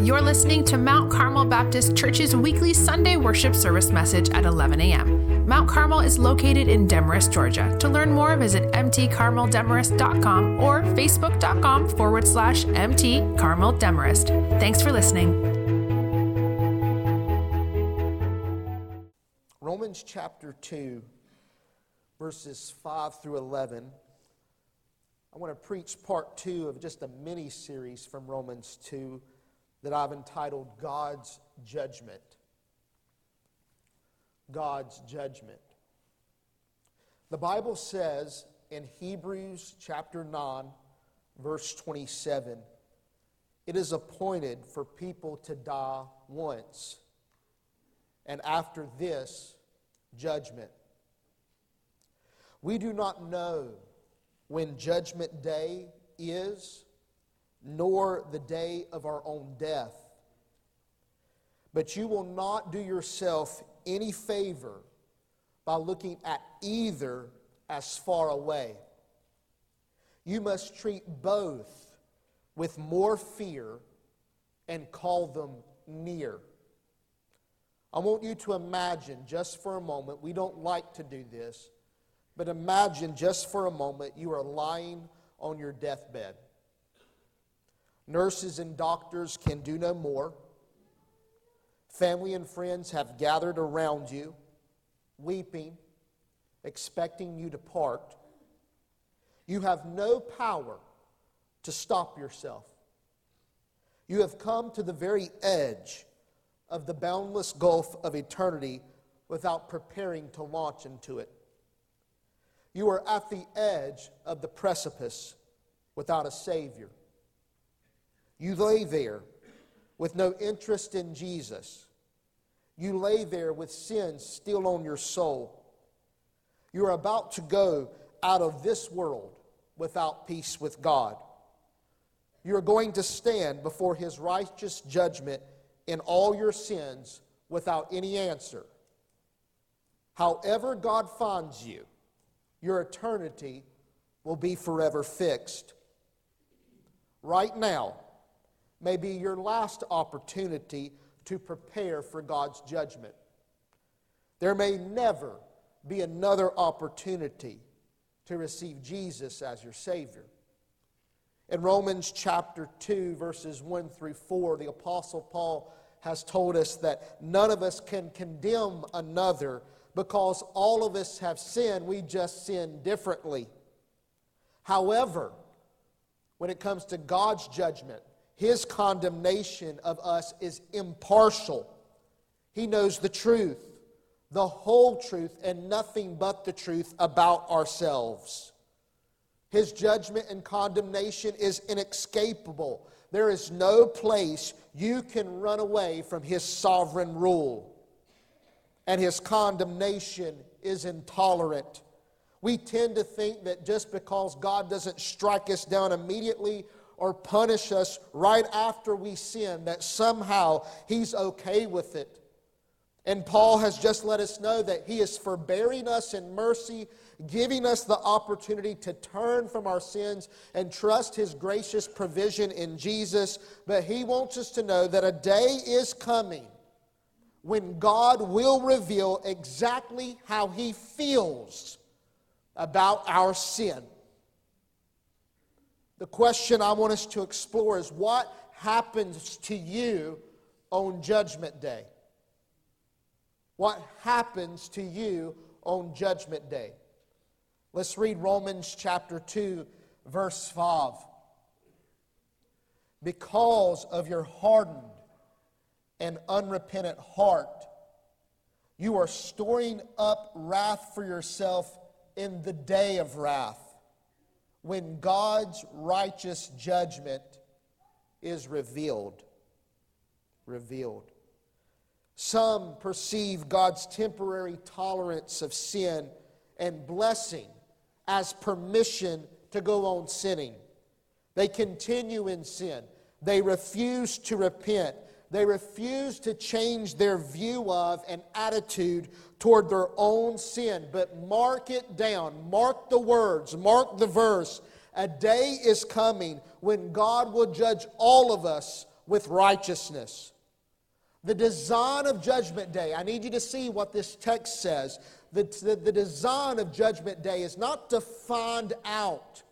You're listening to Mount Carmel Baptist Church's weekly Sunday worship service message at 11 a.m. Mount Carmel is located in Demorest, Georgia. To learn more, visit mtcarmeldemorest.com or facebook.com forward slash mtcarmeldemorest. Thanks for listening. Romans chapter 2, verses 5 through 11. I want to preach part two of just a mini series from Romans 2 that I've entitled God's Judgment. God's Judgment. The Bible says in Hebrews chapter 9, verse 27, it is appointed for people to die once, and after this, judgment. We do not know when Judgment Day is nor the day of our own death. But you will not do yourself any favor by looking at either as far away. You must treat both with more fear and call them near. I want you to imagine just for a moment, we don't like to do this, but imagine just for a moment you are lying on your deathbed. Nurses and doctors can do no more. Family and friends have gathered around you, weeping, expecting you to part. You have no power to stop yourself. You have come to the very edge of the boundless gulf of eternity without preparing to launch into it. You are at the edge of the precipice without a Savior. You lay there with no interest in Jesus. You lay there with sin still on your soul. You are about to go out of this world without peace with God. You are going to stand before His righteous judgment in all your sins without any answer. However, God finds you, your eternity will be forever fixed. Right now, may be your last opportunity to prepare for God's judgment. There may never be another opportunity to receive Jesus as your Savior. In Romans chapter 2, verses 1 through 4, the Apostle Paul has told us that none of us can condemn another because all of us have sinned. We just sin differently. However, when it comes to God's judgment, his condemnation of us is impartial. He knows the truth, the whole truth, and nothing but the truth about ourselves. His judgment and condemnation is inescapable. There is no place you can run away from His sovereign rule. And His condemnation is intolerant. We tend to think that just because God doesn't strike us down immediately or punish us right after we sin, that somehow He's okay with it. And Paul has just let us know that He is forbearing us in mercy, giving us the opportunity to turn from our sins and trust His gracious provision in Jesus. But He wants us to know that a day is coming when God will reveal exactly how He feels about our sin. The question I want us to explore is what happens to you on Judgment Day? What happens to you on Judgment Day? Let's read Romans chapter 2, verse 5. Because of your hardened and unrepentant heart, you are storing up wrath for yourself in the day of wrath when God's righteous judgment is revealed. Revealed. Some perceive God's temporary tolerance of sin and blessing as permission to go on sinning. They continue in sin. They refuse to repent. They refuse to change their view of and attitude toward their own sin. But mark it down, mark the words, mark the verse. A day is coming when God will judge all of us with righteousness. The design of Judgment Day, I need you to see what this text says. The, the, the, design of Judgment Day is not to find out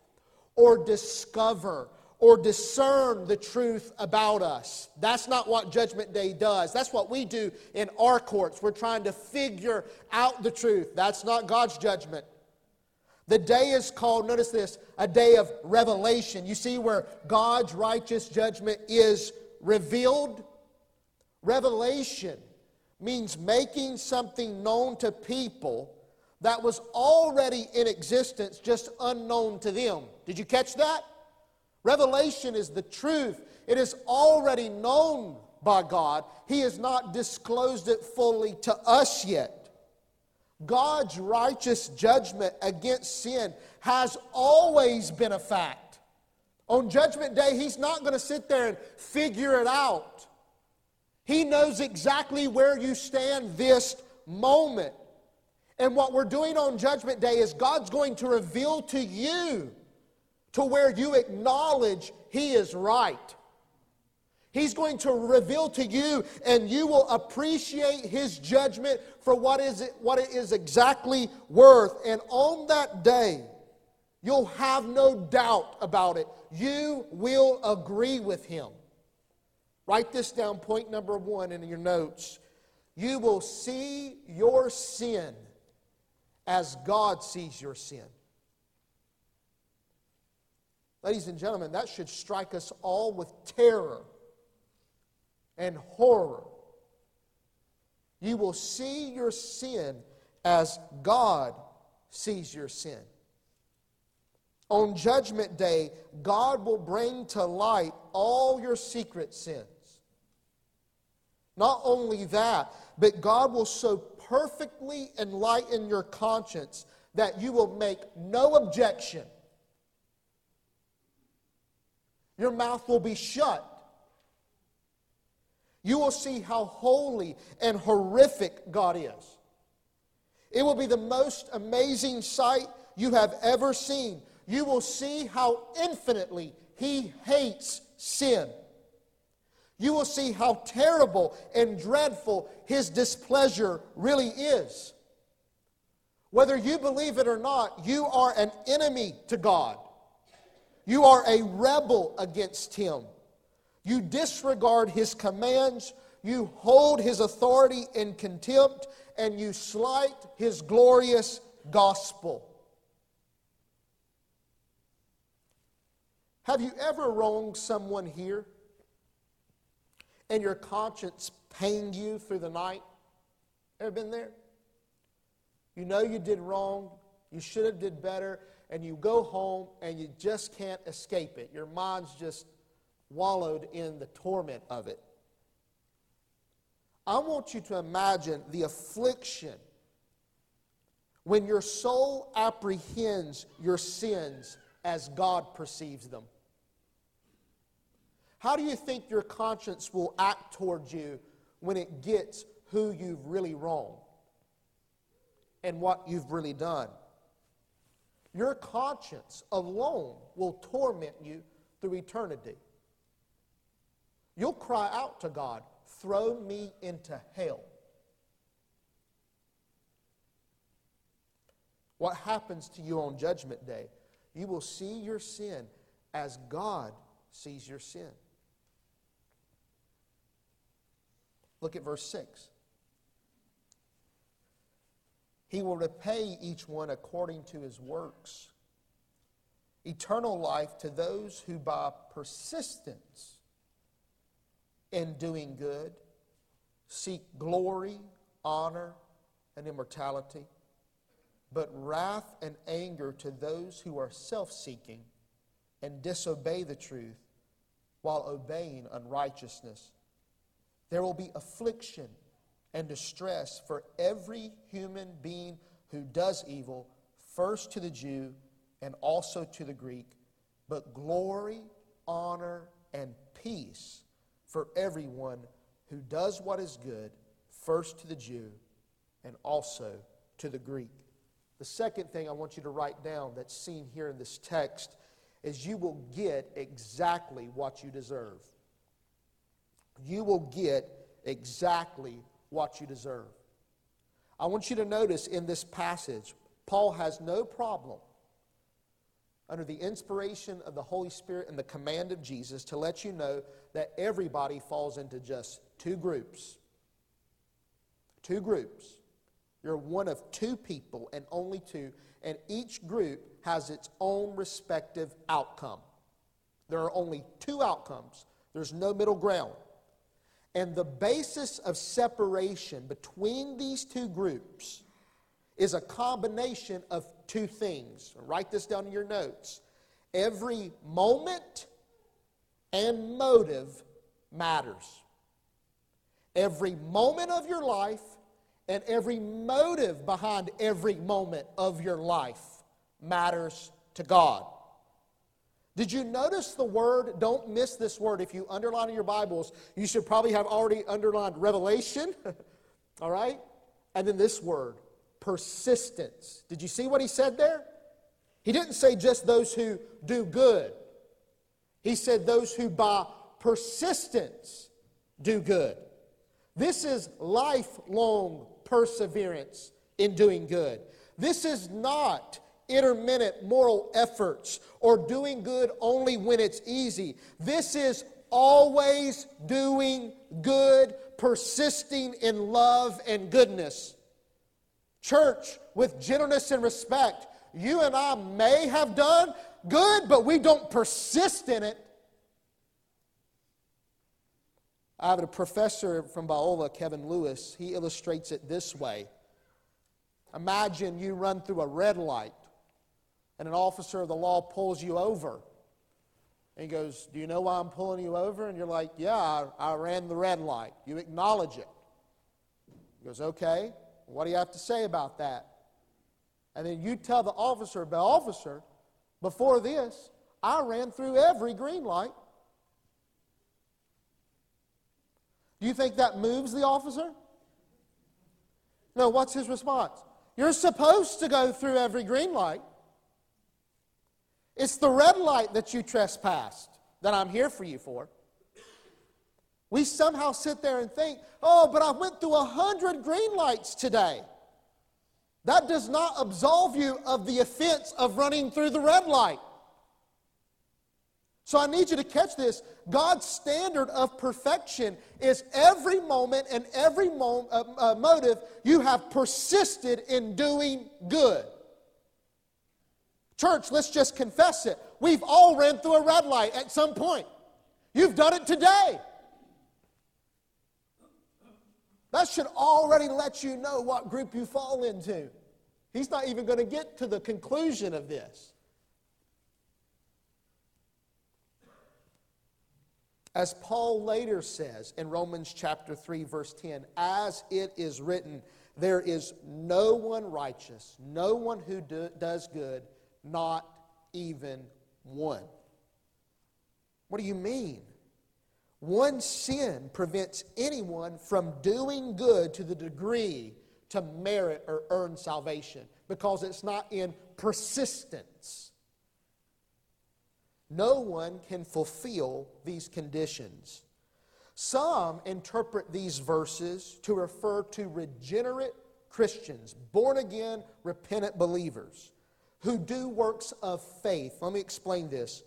or discover or discern the truth about us. That's not what Judgment Day does. That's what we do in our courts. We're trying to figure out the truth. That's not God's judgment. The day is called, notice this, a day of revelation. You see where God's righteous judgment is revealed? Revelation means making something known to people that was already in existence, just unknown to them. Did you catch that? Revelation is the truth. It is already known by God. He has not disclosed it fully to us yet. God's righteous judgment against sin has always been a fact. On Judgment Day, He's not going to sit there and figure it out. He knows exactly where you stand this moment. And what we're doing on Judgment Day is God's going to reveal to you to where you acknowledge He is right. He's going to reveal to you, and you will appreciate His judgment for what, is it, what it is exactly worth. And on that day, you'll have no doubt about it. You will agree with Him. Write this down, point number one in your notes. You will see your sin as God sees your sin. Ladies and gentlemen, that should strike us all with terror and horror. You will see your sin as God sees your sin. On Judgment Day, God will bring to light all your secret sins. Not only that, but God will so perfectly enlighten your conscience that you will make no objection your mouth will be shut. You will see how holy and horrific God is. It will be the most amazing sight you have ever seen. You will see how infinitely He hates sin. You will see how terrible and dreadful His displeasure really is. Whether you believe it or not, you are an enemy to God. You are a rebel against him. You disregard his commands, you hold his authority in contempt, and you slight his glorious gospel. Have you ever wronged someone here and your conscience pained you through the night? Ever been there? You know you did wrong, you should have did better, and you go home and you just can't escape it. Your mind's just wallowed in the torment of it. I want you to imagine the affliction when your soul apprehends your sins as God perceives them. How do you think your conscience will act towards you when it gets who you've really wronged and what you've really done? Your conscience alone will torment you through eternity. You'll cry out to God, throw me into hell. What happens to you on Judgment Day? You will see your sin as God sees your sin. Look at verse 6. He will repay each one according to his works. Eternal life to those who by persistence in doing good seek glory, honor, and immortality, but wrath and anger to those who are self seeking and disobey the truth while obeying unrighteousness. There will be affliction and distress for every human being who does evil, first to the Jew and also to the Greek, but glory, honor, and peace for everyone who does what is good, first to the Jew and also to the Greek. The second thing I want you to write down that's seen here in this text is you will get exactly what you deserve. you will get exactly what you deserve. I want you to notice in this passage, Paul has no problem under the inspiration of the Holy Spirit and the command of Jesus to let you know that everybody falls into just two groups. Two groups. You're one of two people and only two, and each group has its own respective outcome. There are only two outcomes, there's no middle ground. And the basis of separation between these two groups is a combination of two things. Write this down in your notes. Every moment and motive matters. Every moment of your life and every motive behind every moment of your life matters to God. Did you notice the word? Don't miss this word. If you underline in your Bibles, you should probably have already underlined revelation. All right? And then this word, persistence. Did you see what he said there? He didn't say just those who do good, he said those who by persistence do good. This is lifelong perseverance in doing good. This is not intermittent moral efforts or doing good only when it's easy. This is always doing good, persisting in love and goodness. Church, with gentleness and respect, you and I may have done good, but we don't persist in it. I have a professor from Biola, Kevin Lewis. He illustrates it this way Imagine you run through a red light and an officer of the law pulls you over. And he goes, Do you know why I'm pulling you over? And you're like, Yeah, I, I ran the red light. You acknowledge it. He goes, Okay, what do you have to say about that? And then you tell the officer, But officer, before this, I ran through every green light. Do you think that moves the officer? No, what's his response? You're supposed to go through every green light. It's the red light that you trespassed that I'm here for you for. We somehow sit there and think, oh, but I went through a hundred green lights today. That does not absolve you of the offense of running through the red light. So I need you to catch this. God's standard of perfection is every moment and every mo- uh, uh, motive you have persisted in doing good. Church, let's just confess it. We've all ran through a red light at some point. You've done it today. That should already let you know what group you fall into. He's not even going to get to the conclusion of this. As Paul later says in Romans chapter 3 verse 10, as it is written, there is no one righteous, no one who do, does good, not even one. What do you mean? One sin prevents anyone from doing good to the degree to merit or earn salvation because it's not in persistence. No one can fulfill these conditions. Some interpret these verses to refer to regenerate Christians, born again, repentant believers who do works of faith. Let me explain this.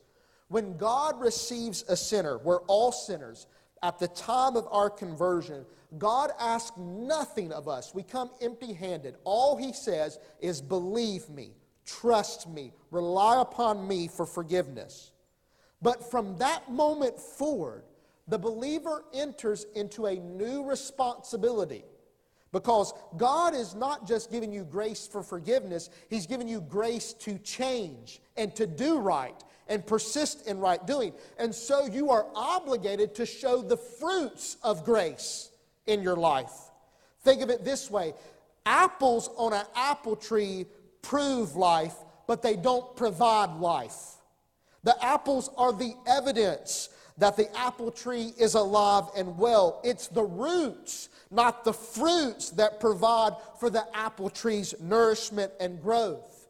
When God receives a sinner, we're all sinners. At the time of our conversion, God asks nothing of us. We come empty handed. All He says is, Believe me, trust me, rely upon me for forgiveness. But from that moment forward, the believer enters into a new responsibility. Because God is not just giving you grace for forgiveness, He's giving you grace to change and to do right and persist in right doing. And so you are obligated to show the fruits of grace in your life. Think of it this way apples on an apple tree prove life, but they don't provide life. The apples are the evidence that the apple tree is alive and well. It's the roots not the fruits that provide for the apple tree's nourishment and growth.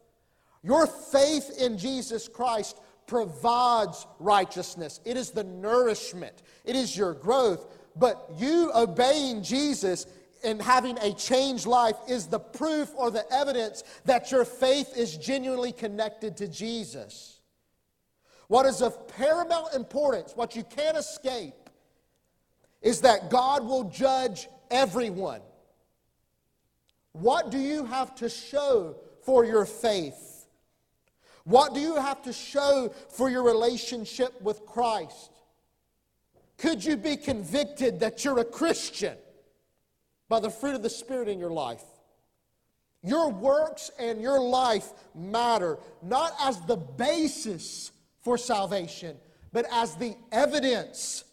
Your faith in Jesus Christ provides righteousness, it is the nourishment, it is your growth. but you obeying Jesus and having a changed life is the proof or the evidence that your faith is genuinely connected to Jesus. What is of paramount importance, what you can't escape, is that God will judge everyone. What do you have to show for your faith? What do you have to show for your relationship with Christ? Could you be convicted that you're a Christian by the fruit of the Spirit in your life? Your works and your life matter, not as the basis for salvation, but as the evidence,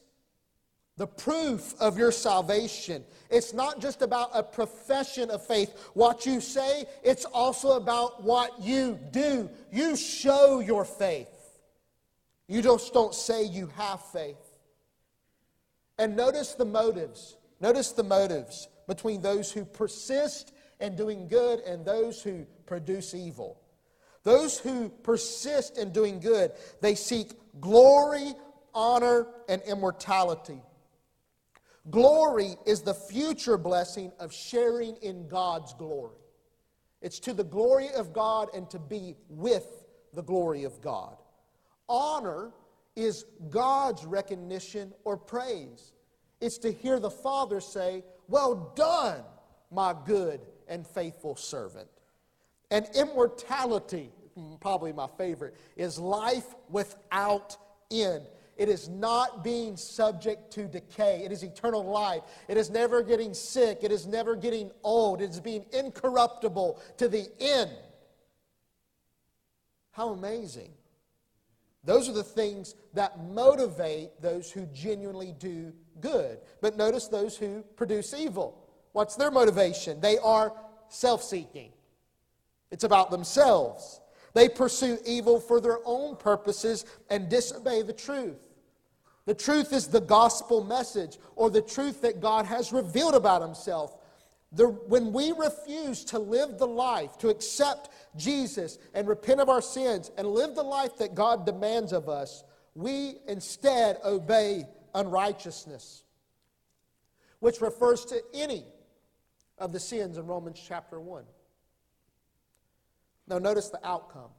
the proof of your salvation. It's not just about a profession of faith, what you say, it's also about what you do. You show your faith. You just don't say you have faith. And notice the motives. Notice the motives between those who persist in doing good and those who produce evil. Those who persist in doing good, they seek glory, honor, and immortality. Glory is the future blessing of sharing in God's glory. It's to the glory of God and to be with the glory of God. Honor is God's recognition or praise. It's to hear the Father say, Well done, my good and faithful servant. And immortality, mm, probably my favorite, is life without end. It is not being subject to decay. It is eternal life. It is never getting sick. It is never getting old. It is being incorruptible to the end. How amazing. Those are the things that motivate those who genuinely do good. But notice those who produce evil. What's their motivation? They are self seeking, it's about themselves. They pursue evil for their own purposes and disobey the truth. The truth is the gospel message or the truth that God has revealed about himself. The, when we refuse to live the life, to accept Jesus and repent of our sins and live the life that God demands of us, we instead obey unrighteousness, which refers to any of the sins in Romans chapter 1. Now, notice the outcomes.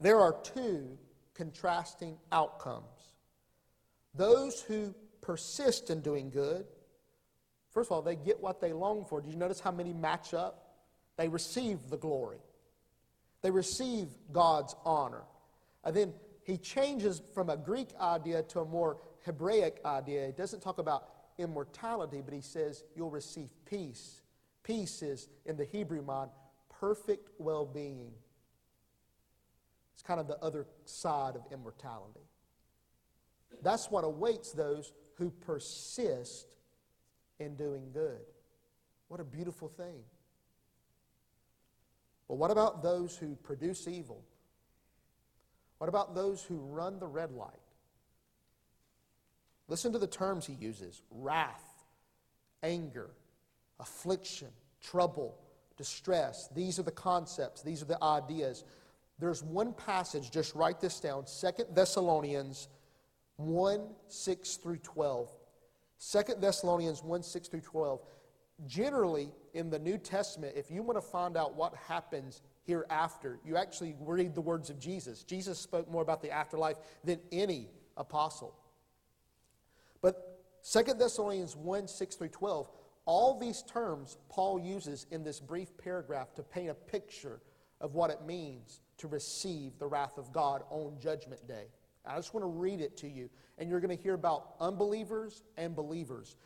There are two contrasting outcomes. Those who persist in doing good, first of all, they get what they long for. Did you notice how many match up? They receive the glory, they receive God's honor. And then he changes from a Greek idea to a more Hebraic idea. He doesn't talk about immortality, but he says you'll receive peace. Peace is, in the Hebrew mind, perfect well being. It's kind of the other side of immortality. That's what awaits those who persist in doing good. What a beautiful thing. But what about those who produce evil? What about those who run the red light? Listen to the terms he uses wrath, anger, affliction, trouble, distress. These are the concepts, these are the ideas. There's one passage, just write this down Second Thessalonians 1 6 through 12. 2 Thessalonians 1 6 through 12. Generally, in the New Testament, if you want to find out what happens hereafter, you actually read the words of Jesus. Jesus spoke more about the afterlife than any apostle. But 2 Thessalonians 1 6 through 12, all these terms Paul uses in this brief paragraph to paint a picture of what it means to receive the wrath of God on Judgment Day. I just want to read it to you, and you're going to hear about unbelievers and believers.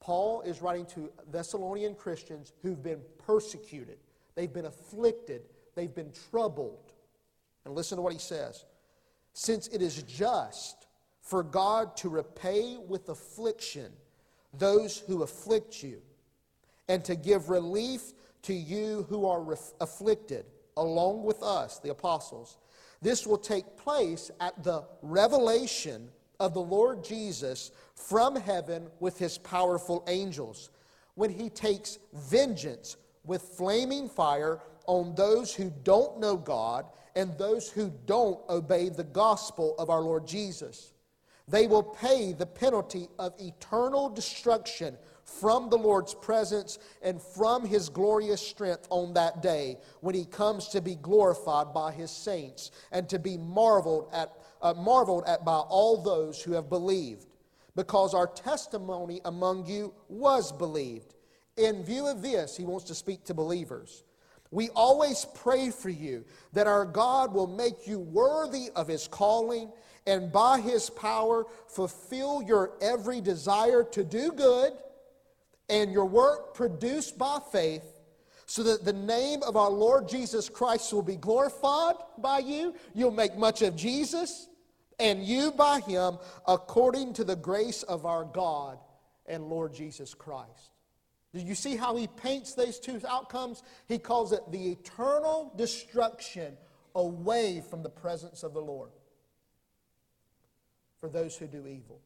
Paul is writing to Thessalonian Christians who've been persecuted, they've been afflicted, they've been troubled. And listen to what he says Since it is just for God to repay with affliction those who afflict you, and to give relief to you who are afflicted, along with us, the apostles this will take place at the revelation of the Lord Jesus from heaven with his powerful angels, when he takes vengeance with flaming fire on those who don't know God and those who don't obey the gospel of our Lord Jesus. They will pay the penalty of eternal destruction from the Lord's presence and from his glorious strength on that day when he comes to be glorified by his saints and to be marveled at, uh, marveled at by all those who have believed. Because our testimony among you was believed. In view of this, he wants to speak to believers. We always pray for you that our God will make you worthy of his calling and by his power fulfill your every desire to do good and your work produced by faith so that the name of our Lord Jesus Christ will be glorified by you. You'll make much of Jesus and you by him according to the grace of our God and Lord Jesus Christ. Do you see how he paints these two outcomes? He calls it the eternal destruction away from the presence of the Lord for those who do evil.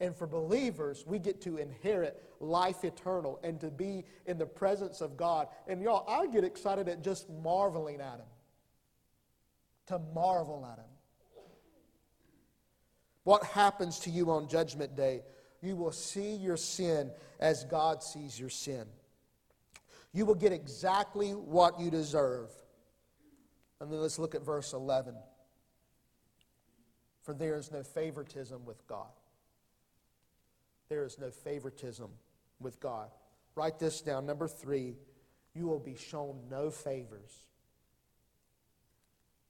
And for believers, we get to inherit life eternal and to be in the presence of God. And y'all, I get excited at just marveling at Him. To marvel at Him. What happens to you on Judgment Day? You will see your sin as God sees your sin. You will get exactly what you deserve. And then let's look at verse 11. For there is no favoritism with God. There is no favoritism with God. Write this down. Number three, you will be shown no favors.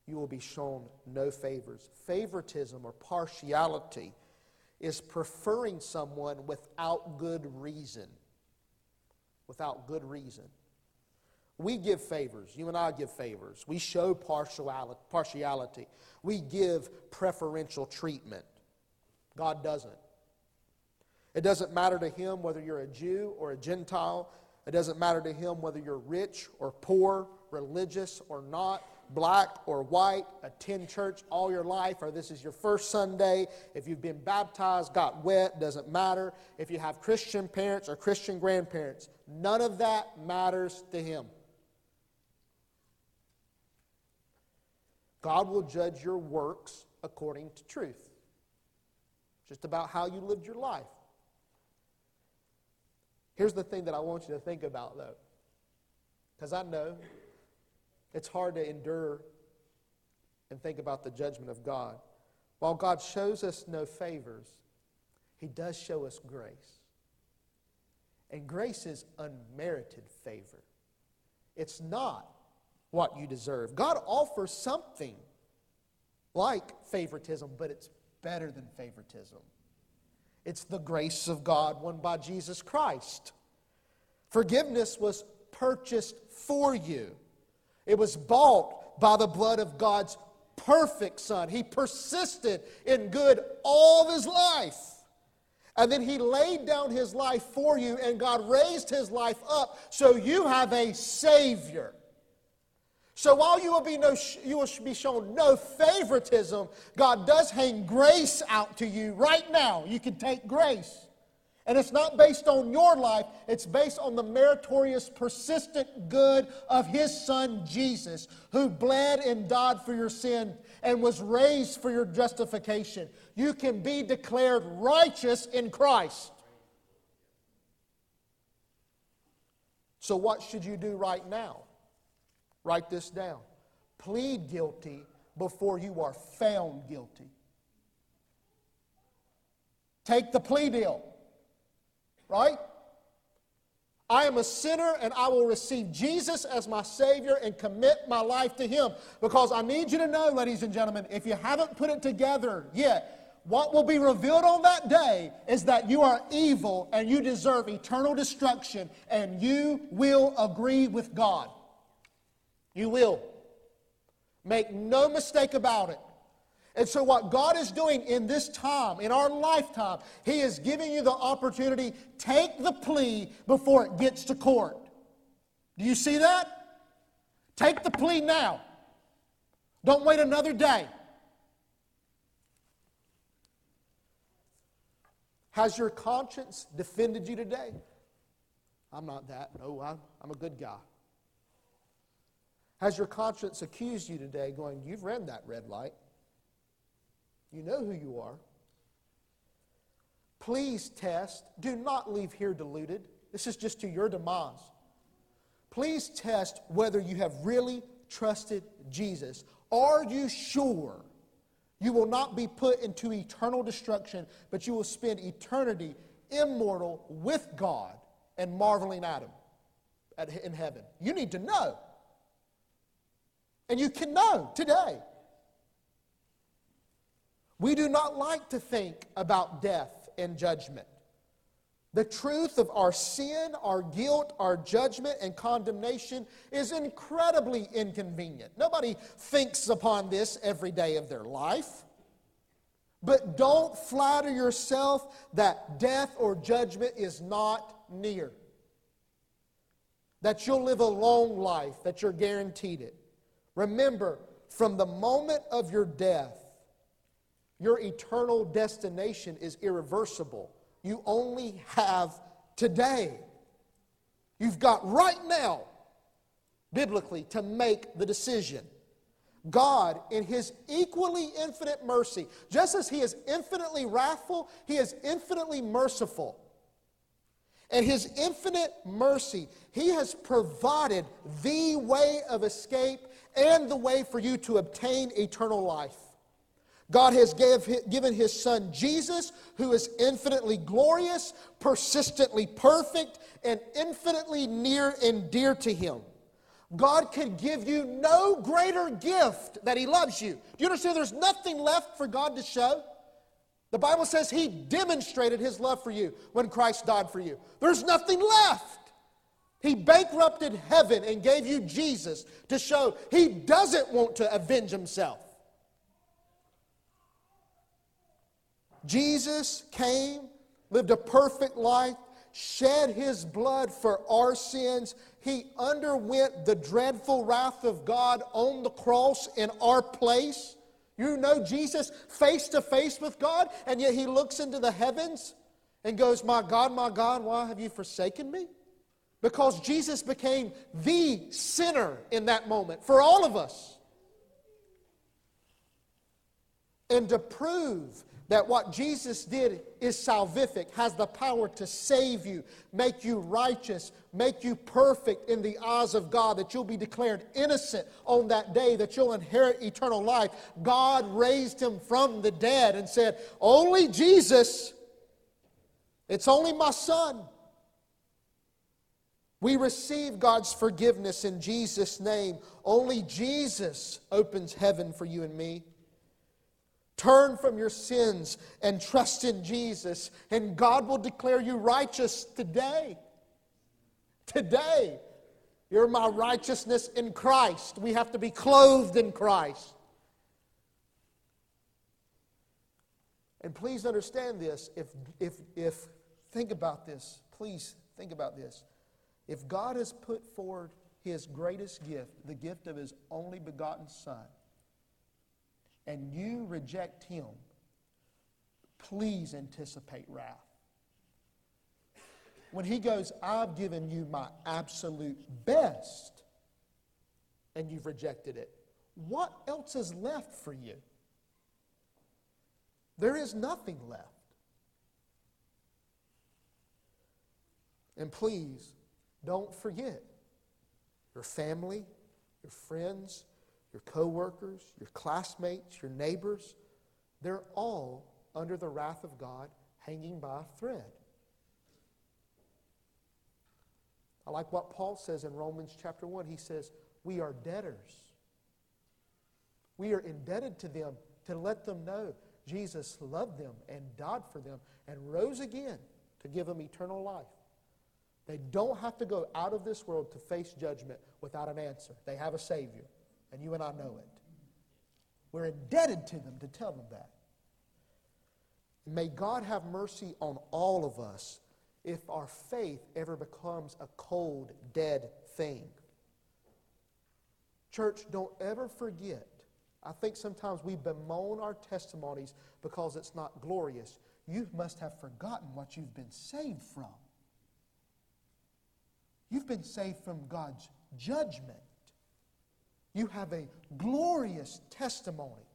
You will be shown no favors. Favoritism or partiality is preferring someone without good reason. Without good reason. We give favors. You and I give favors. We show partiality. We give preferential treatment. God doesn't. It doesn't matter to him whether you're a Jew or a Gentile. It doesn't matter to him whether you're rich or poor, religious or not, black or white, attend church all your life, or this is your first Sunday. If you've been baptized, got wet, doesn't matter. If you have Christian parents or Christian grandparents, none of that matters to him. God will judge your works according to truth. Just about how you lived your life. Here's the thing that I want you to think about, though, because I know it's hard to endure and think about the judgment of God. While God shows us no favors, He does show us grace. And grace is unmerited favor. It's not what you deserve. God offers something like favoritism, but it's better than favoritism. It's the grace of God won by Jesus Christ. Forgiveness was purchased for you, it was bought by the blood of God's perfect Son. He persisted in good all of his life. And then he laid down his life for you, and God raised his life up so you have a Savior. So while you will, be no, you will be shown no favoritism, God does hang grace out to you right now. You can take grace. And it's not based on your life, it's based on the meritorious, persistent good of His Son Jesus, who bled and died for your sin and was raised for your justification. You can be declared righteous in Christ. So, what should you do right now? Write this down. Plead guilty before you are found guilty. Take the plea deal, right? I am a sinner and I will receive Jesus as my Savior and commit my life to Him. Because I need you to know, ladies and gentlemen, if you haven't put it together yet, what will be revealed on that day is that you are evil and you deserve eternal destruction and you will agree with God. You will. Make no mistake about it. And so, what God is doing in this time, in our lifetime, He is giving you the opportunity. Take the plea before it gets to court. Do you see that? Take the plea now. Don't wait another day. Has your conscience defended you today? I'm not that. No, I'm, I'm a good guy. Has your conscience accused you today, going, You've ran that red light? You know who you are. please test. Do not leave here deluded. This is just to your demise. Please test whether you have really trusted Jesus. Are you sure you will not be put into eternal destruction, but you will spend eternity immortal with God and marveling at Him in heaven? You need to know. And you can know today. We do not like to think about death and judgment. The truth of our sin, our guilt, our judgment, and condemnation is incredibly inconvenient. Nobody thinks upon this every day of their life. But don't flatter yourself that death or judgment is not near. That you'll live a long life, that you're guaranteed it. Remember, from the moment of your death, your eternal destination is irreversible. You only have today. You've got right now, biblically, to make the decision. God, in His equally infinite mercy, just as He is infinitely wrathful, He is infinitely merciful. And His infinite mercy, He has provided the way of escape and the way for you to obtain eternal life. God has gave, given His Son Jesus, who is infinitely glorious, persistently perfect, and infinitely near and dear to Him. God can give you no greater gift that He loves you. Do you understand there's nothing left for God to show? The Bible says He demonstrated His love for you when Christ died for you. There's nothing left. He bankrupted heaven and gave you Jesus to show He doesn't want to avenge Himself. Jesus came, lived a perfect life, shed his blood for our sins. He underwent the dreadful wrath of God on the cross in our place. You know Jesus face to face with God, and yet he looks into the heavens and goes, My God, my God, why have you forsaken me? Because Jesus became the sinner in that moment for all of us. And to prove that what Jesus did is salvific, has the power to save you, make you righteous, make you perfect in the eyes of God, that you'll be declared innocent on that day, that you'll inherit eternal life. God raised him from the dead and said, Only Jesus, it's only my son. We receive God's forgiveness in Jesus' name. Only Jesus opens heaven for you and me. Turn from your sins and trust in Jesus, and God will declare you righteous today. Today. You're my righteousness in Christ. We have to be clothed in Christ. And please understand this. If, if, if, think about this. Please think about this. If God has put forward his greatest gift, the gift of his only begotten Son, and you reject him, please anticipate wrath. When he goes, I've given you my absolute best, and you've rejected it, what else is left for you? There is nothing left. And please, don't forget your family, your friends, your coworkers, your classmates, your neighbors, they're all under the wrath of God hanging by a thread. I like what Paul says in Romans chapter 1. He says, We are debtors. We are indebted to them to let them know Jesus loved them and died for them and rose again to give them eternal life. They don't have to go out of this world to face judgment without an answer. They have a Savior. And you and I know it. We're indebted to them to tell them that. May God have mercy on all of us if our faith ever becomes a cold, dead thing. Church, don't ever forget. I think sometimes we bemoan our testimonies because it's not glorious. You must have forgotten what you've been saved from. You've been saved from God's judgment. You have a glorious testimony.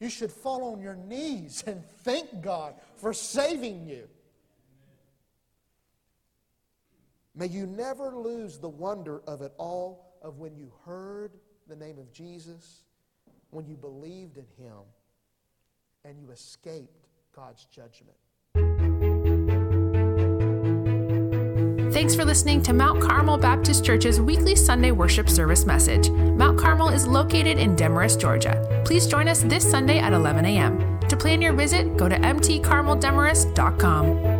You should fall on your knees and thank God for saving you. May you never lose the wonder of it all of when you heard the name of Jesus, when you believed in Him, and you escaped God's judgment. Thanks for listening to Mount Carmel Baptist Church's weekly Sunday worship service message. Mount Carmel is located in Demorest, Georgia. Please join us this Sunday at 11 a.m. To plan your visit, go to mtcarmeldemorest.com.